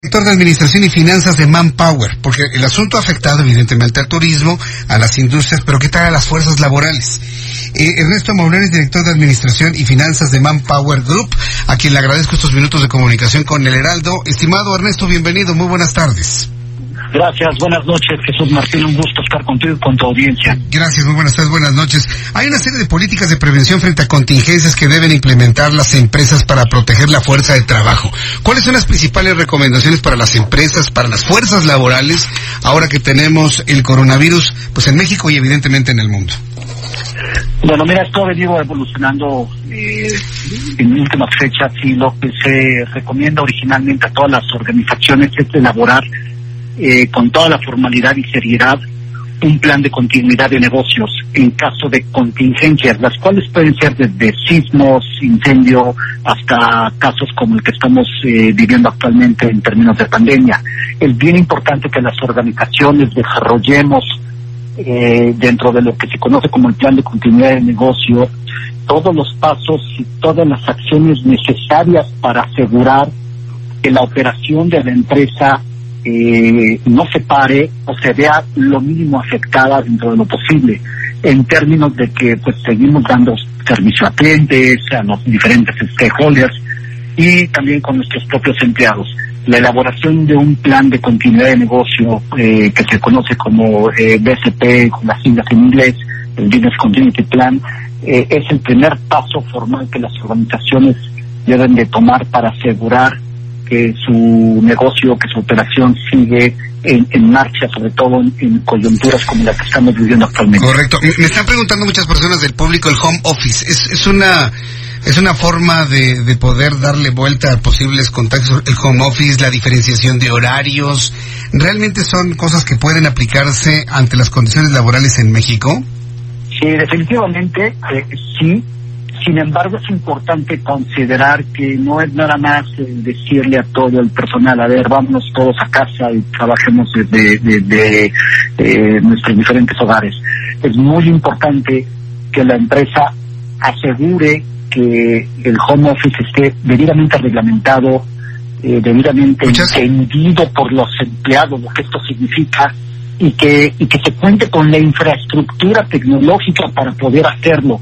Director de Administración y Finanzas de Manpower, porque el asunto ha afectado evidentemente al turismo, a las industrias, pero ¿qué tal a las fuerzas laborales? Eh, Ernesto Maulén es director de Administración y Finanzas de Manpower Group, a quien le agradezco estos minutos de comunicación con el Heraldo. Estimado Ernesto, bienvenido, muy buenas tardes. Gracias, buenas noches, Jesús Martín, un gusto estar contigo y con tu audiencia. Gracias, muy buenas tardes, buenas noches. Hay una serie de políticas de prevención frente a contingencias que deben implementar las empresas para proteger la fuerza de trabajo. ¿Cuáles son las principales recomendaciones para las empresas, para las fuerzas laborales, ahora que tenemos el coronavirus, pues en México y evidentemente en el mundo? Bueno, mira, esto ha venido evolucionando eh, en últimas fechas y lo que se recomienda originalmente a todas las organizaciones es elaborar eh, con toda la formalidad y seriedad un plan de continuidad de negocios en caso de contingencias, las cuales pueden ser desde sismos, incendio, hasta casos como el que estamos eh, viviendo actualmente en términos de pandemia. Es bien importante que las organizaciones desarrollemos eh, dentro de lo que se conoce como el plan de continuidad de negocio todos los pasos y todas las acciones necesarias para asegurar que la operación de la empresa eh, no se pare o se vea lo mínimo afectada dentro de lo posible, en términos de que pues seguimos dando servicio a clientes, a los diferentes stakeholders y también con nuestros propios empleados. La elaboración de un plan de continuidad de negocio eh, que se conoce como eh, BCP, con las siglas en inglés, el Business Continuity Plan, eh, es el primer paso formal que las organizaciones deben de tomar para asegurar que su negocio, que su operación sigue en, en marcha, sobre todo en, en, coyunturas como la que estamos viviendo actualmente. Correcto. Me están preguntando muchas personas del público el home office. Es, es una es una forma de, de poder darle vuelta a posibles contactos, el home office, la diferenciación de horarios. ¿Realmente son cosas que pueden aplicarse ante las condiciones laborales en México? Sí, definitivamente eh, sí. Sin embargo, es importante considerar que no es nada más eh, decirle a todo el personal, a ver, vámonos todos a casa y trabajemos desde de, de, de, nuestros diferentes hogares. Es muy importante que la empresa asegure que el home office esté debidamente reglamentado, eh, debidamente Muchas... entendido por los empleados, lo que esto significa, y que, y que se cuente con la infraestructura tecnológica para poder hacerlo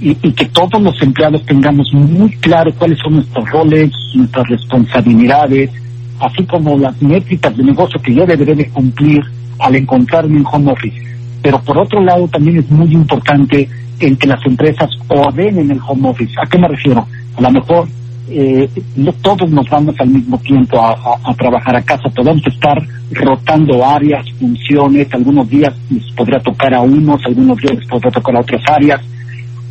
y, que todos los empleados tengamos muy claro cuáles son nuestros roles, nuestras responsabilidades, así como las métricas de negocio que yo deberé de cumplir al encontrarme en home office. Pero por otro lado también es muy importante el que las empresas ordenen el home office. ¿A qué me refiero? A lo mejor eh, no todos nos vamos al mismo tiempo a, a, a, trabajar a casa, podemos estar rotando áreas, funciones, algunos días les podrá tocar a unos, algunos días les podrá tocar a otras áreas,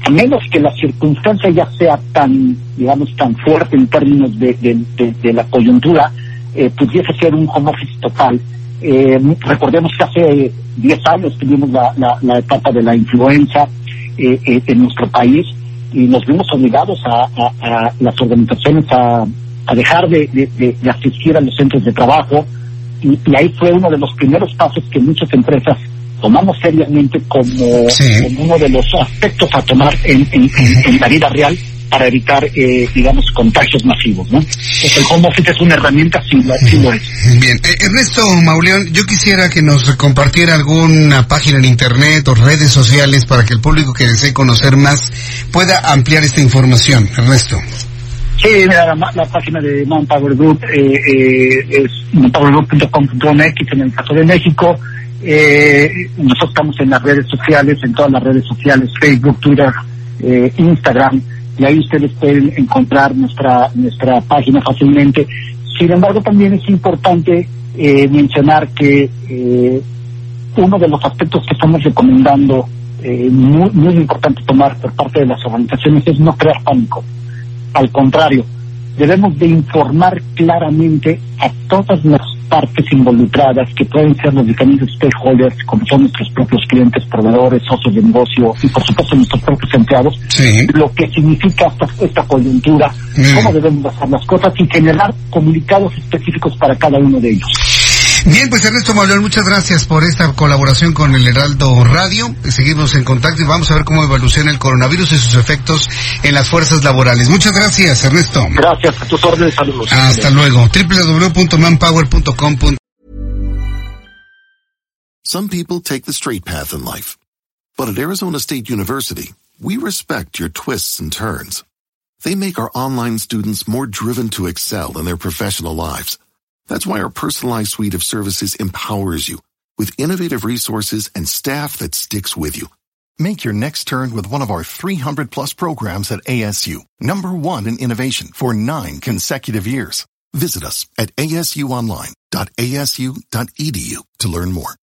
a menos que la circunstancia ya sea tan, digamos, tan fuerte en términos de, de, la coyuntura, eh, pudiese ser un home office total. Eh, recordemos que hace 10 años tuvimos la, la, etapa de la influenza eh, en nuestro país y nos vimos obligados a, a, las organizaciones a, a dejar de, de, de, asistir a los centros de trabajo y, y, ahí fue uno de los primeros pasos que muchas empresas tomamos seriamente como, sí. como uno de los aspectos a tomar en, en, en la vida real para evitar, eh, digamos, contagios masivos, ¿no? El home office es una herramienta, sí, sí lo es. Bien, eh, Ernesto Mauleón, yo quisiera que nos compartiera alguna página en internet o redes sociales para que el público que desee conocer más pueda ampliar esta información. Ernesto. Sí, mira, la, la, página de Manpower Group eh, eh, es manpowergroup.com.mx en el caso de México. Eh, nosotros estamos en las redes sociales, en todas las redes sociales, Facebook, Twitter, eh, Instagram, y ahí ustedes pueden encontrar nuestra, nuestra página fácilmente. Sin embargo, también es importante eh, mencionar que eh, uno de los aspectos que estamos recomendando, eh, muy, muy importante tomar por parte de las organizaciones, es no crear pánico. Al contrario, debemos de informar claramente a todas las partes involucradas, que pueden ser los diferentes stakeholders, como son nuestros propios clientes, proveedores, socios de negocio y por supuesto nuestros propios empleados, Sí. lo que significa esta, esta coyuntura, Mm. cómo debemos hacer las cosas y generar comunicados específicos para cada uno de ellos. Bien, pues Ernesto Maulón, muchas gracias por esta colaboración con el Heraldo Radio. Seguimos en contacto y vamos a ver cómo evoluciona el coronavirus y sus efectos en las fuerzas laborales. Muchas gracias, Ernesto. Gracias, a tus órdenes, saludos. Hasta luego. www.manpower.com. Some people take the straight path in life. But at Arizona State University, we respect your twists and turns. They make our online students more driven to excel in their professional lives. That's why our personalized suite of services empowers you with innovative resources and staff that sticks with you. Make your next turn with one of our 300 plus programs at ASU, number one in innovation for nine consecutive years. Visit us at asuonline.asu.edu to learn more.